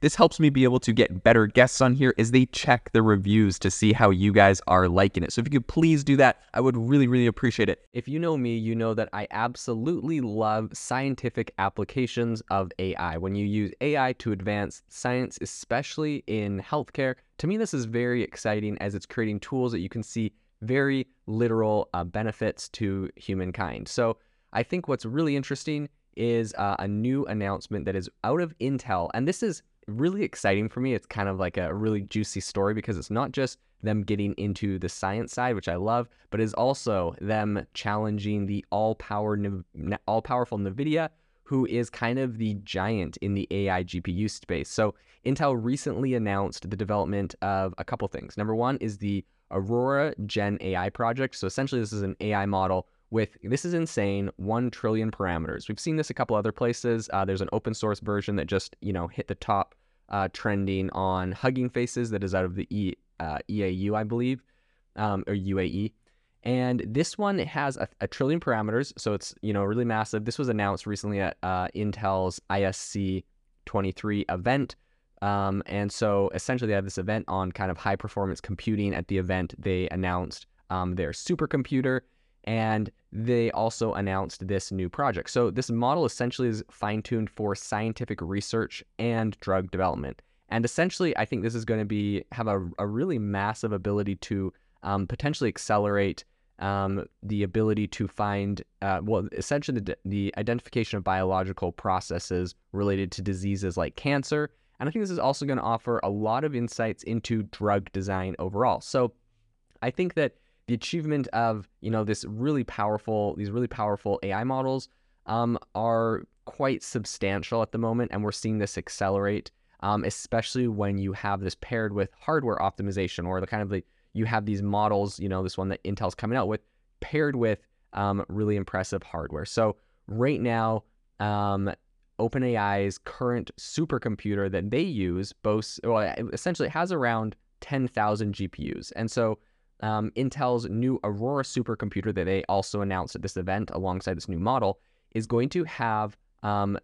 This helps me be able to get better guests on here as they check the reviews to see how you guys are liking it. So if you could please do that, I would really, really appreciate it. If you know me, you know that I absolutely love scientific applications of AI. When you use AI to advance science, especially in healthcare, to me, this is very exciting as it's creating tools that you can see very literal uh, benefits to humankind. So I think what's really interesting is uh, a new announcement that is out of Intel. And this is really exciting for me. It's kind of like a really juicy story because it's not just them getting into the science side, which I love, but is also them challenging the all power all powerful Nvidia, who is kind of the giant in the AI GPU space. So Intel recently announced the development of a couple things. Number one is the Aurora Gen AI project. So essentially, this is an AI model with this is insane 1 trillion parameters we've seen this a couple other places uh, there's an open source version that just you know hit the top uh, trending on Hugging Faces that is out of the e, uh, EAU, I believe, um, or UAE. And this one has a, a, trillion parameters, so it's you know really massive. This was announced recently at uh, Intel's ISC 23 event. Um, and so essentially, they have this event on kind of high performance computing. At the event, they announced um, their supercomputer and they also announced this new project. So this model essentially is fine-tuned for scientific research and drug development. And essentially, I think this is going to be have a, a really massive ability to um, potentially accelerate um, the ability to find, uh, well, essentially the, the identification of biological processes related to diseases like cancer. And I think this is also going to offer a lot of insights into drug design overall. So I think that the achievement of you know this really powerful these really powerful AI models um, are quite substantial at the moment, and we're seeing this accelerate, um, especially when you have this paired with hardware optimization or the kind of the you have these models, you know, this one that Intel's coming out with, paired with um, really impressive hardware. So right now, um, OpenAI's current supercomputer that they use boasts, well, essentially it has around 10,000 GPUs, and so um, Intel's new Aurora supercomputer that they also announced at this event alongside this new model is going to have um,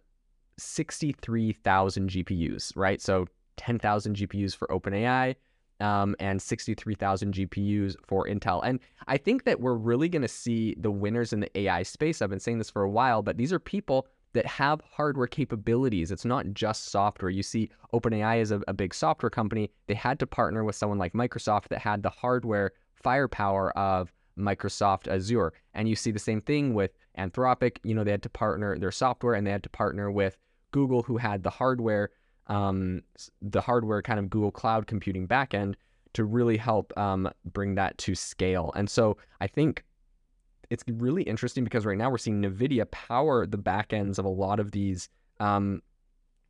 63,000 GPUs, right? So 10,000 GPUs for OpenAI um, and 63,000 GPUs for Intel. And I think that we're really going to see the winners in the AI space. I've been saying this for a while, but these are people that have hardware capabilities. It's not just software. You see, OpenAI is a, a big software company. They had to partner with someone like Microsoft that had the hardware firepower of Microsoft Azure. And you see the same thing with Anthropic. You know, they had to partner their software and they had to partner with Google, who had the hardware, um, the hardware kind of Google Cloud computing backend to really help um, bring that to scale. And so I think it's really interesting because right now we're seeing NVIDIA power the backends of a lot of these um,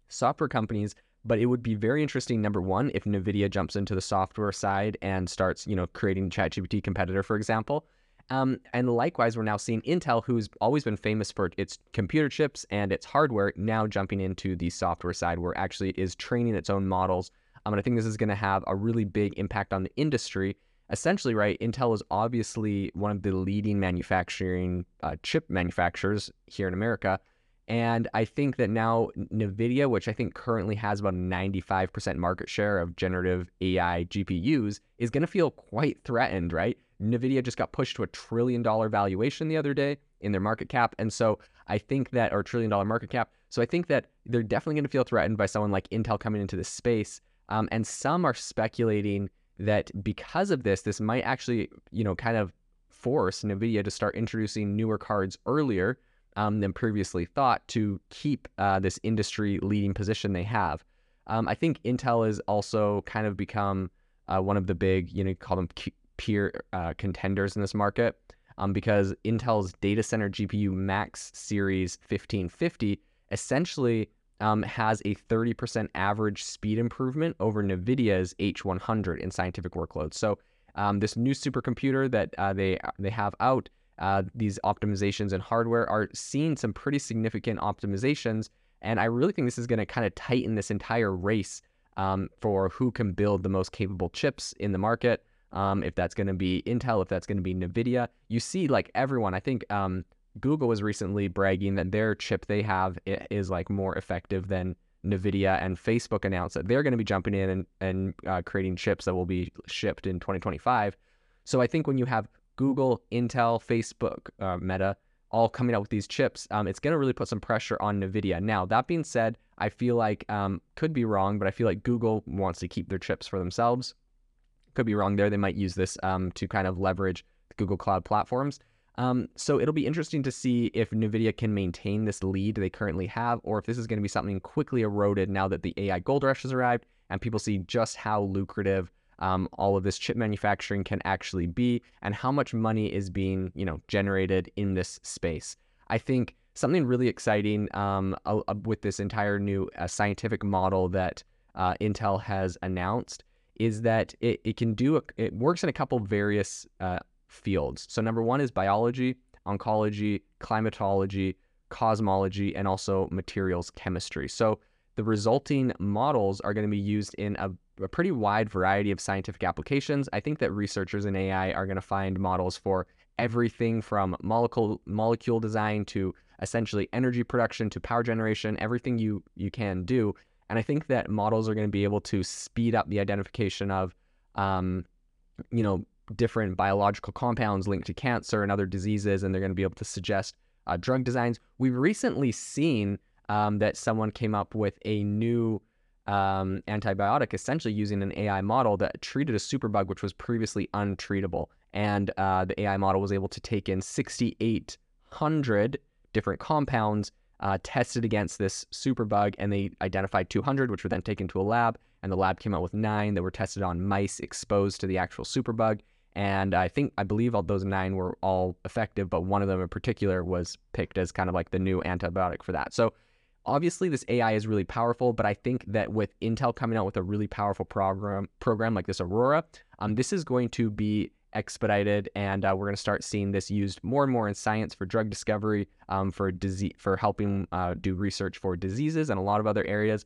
software companies but it would be very interesting, number one, if NVIDIA jumps into the software side and starts, you know, creating ChatGPT competitor, for example. Um, and likewise, we're now seeing Intel, who's always been famous for its computer chips and its hardware, now jumping into the software side where actually is training its own models. Um, and I think this is going to have a really big impact on the industry. Essentially, right, Intel is obviously one of the leading manufacturing uh, chip manufacturers here in America. And I think that now NVIDIA, which I think currently has about a 95% market share of generative AI GPUs, is going to feel quite threatened, right? NVIDIA just got pushed to a trillion dollar valuation the other day in their market cap. And so I think that, or trillion dollar market cap. So I think that they're definitely going to feel threatened by someone like Intel coming into this space. Um, and some are speculating that because of this, this might actually, you know, kind of force NVIDIA to start introducing newer cards earlier um, than previously thought to keep uh, this industry leading position they have. Um, I think Intel has also kind of become uh, one of the big, you know, call them peer uh, contenders in this market, um, because Intel's data center GPU Max Series 1550 essentially um, has a 30% average speed improvement over NVIDIA's H100 in scientific workloads. So um, this new supercomputer that uh, they they have out, uh, these optimizations in hardware are seeing some pretty significant optimizations, and I really think this is going to kind of tighten this entire race um, for who can build the most capable chips in the market. Um, if that's going to be Intel, if that's going to be NVIDIA, you see like everyone. I think um, Google was recently bragging that their chip they have is like more effective than NVIDIA, and Facebook announced that they're going to be jumping in and, and uh, creating chips that will be shipped in 2025. So I think when you have Google, Intel, Facebook, uh, Meta all coming out with these chips, um, it's going to really put some pressure on NVIDIA. Now, that being said, I feel like, um, could be wrong, but I feel like Google wants to keep their chips for themselves. Could be wrong there. They might use this um, to kind of leverage Google Cloud platforms. Um, so it'll be interesting to see if NVIDIA can maintain this lead they currently have, or if this is going to be something quickly eroded now that the AI gold rush has arrived and people see just how lucrative um, all of this chip manufacturing can actually be and how much money is being, you know, generated in this space. I think something really exciting um, uh, with this entire new uh, scientific model that uh, Intel has announced is that it, it can do, a, it works in a couple various uh, fields. So, number one is biology, oncology, climatology, cosmology, and also materials chemistry. So, the resulting models are going to be used in a, a, pretty wide variety of scientific applications. I think that researchers in AI are going to find models for everything from molecule molecule design to essentially energy production to power generation, everything you you can do. And I think that models are going to be able to speed up the identification of, um, you know, different biological compounds linked to cancer and other diseases, and they're going to be able to suggest uh, drug designs. We've recently seen um, that someone came up with a new um, antibiotic, essentially using an AI model that treated a superbug which was previously untreatable. And uh, the AI model was able to take in 6,800 different compounds uh, tested against this superbug, and they identified 200, which were then taken to a lab. And the lab came out with nine that were tested on mice exposed to the actual superbug. And I think, I believe all those nine were all effective, but one of them in particular was picked as kind of like the new antibiotic for that. So obviously this AI is really powerful, but I think that with Intel coming out with a really powerful program program like this Aurora, um, this is going to be expedited, and uh, we're going to start seeing this used more and more in science for drug discovery, um, for disease, for helping uh, do research for diseases and a lot of other areas.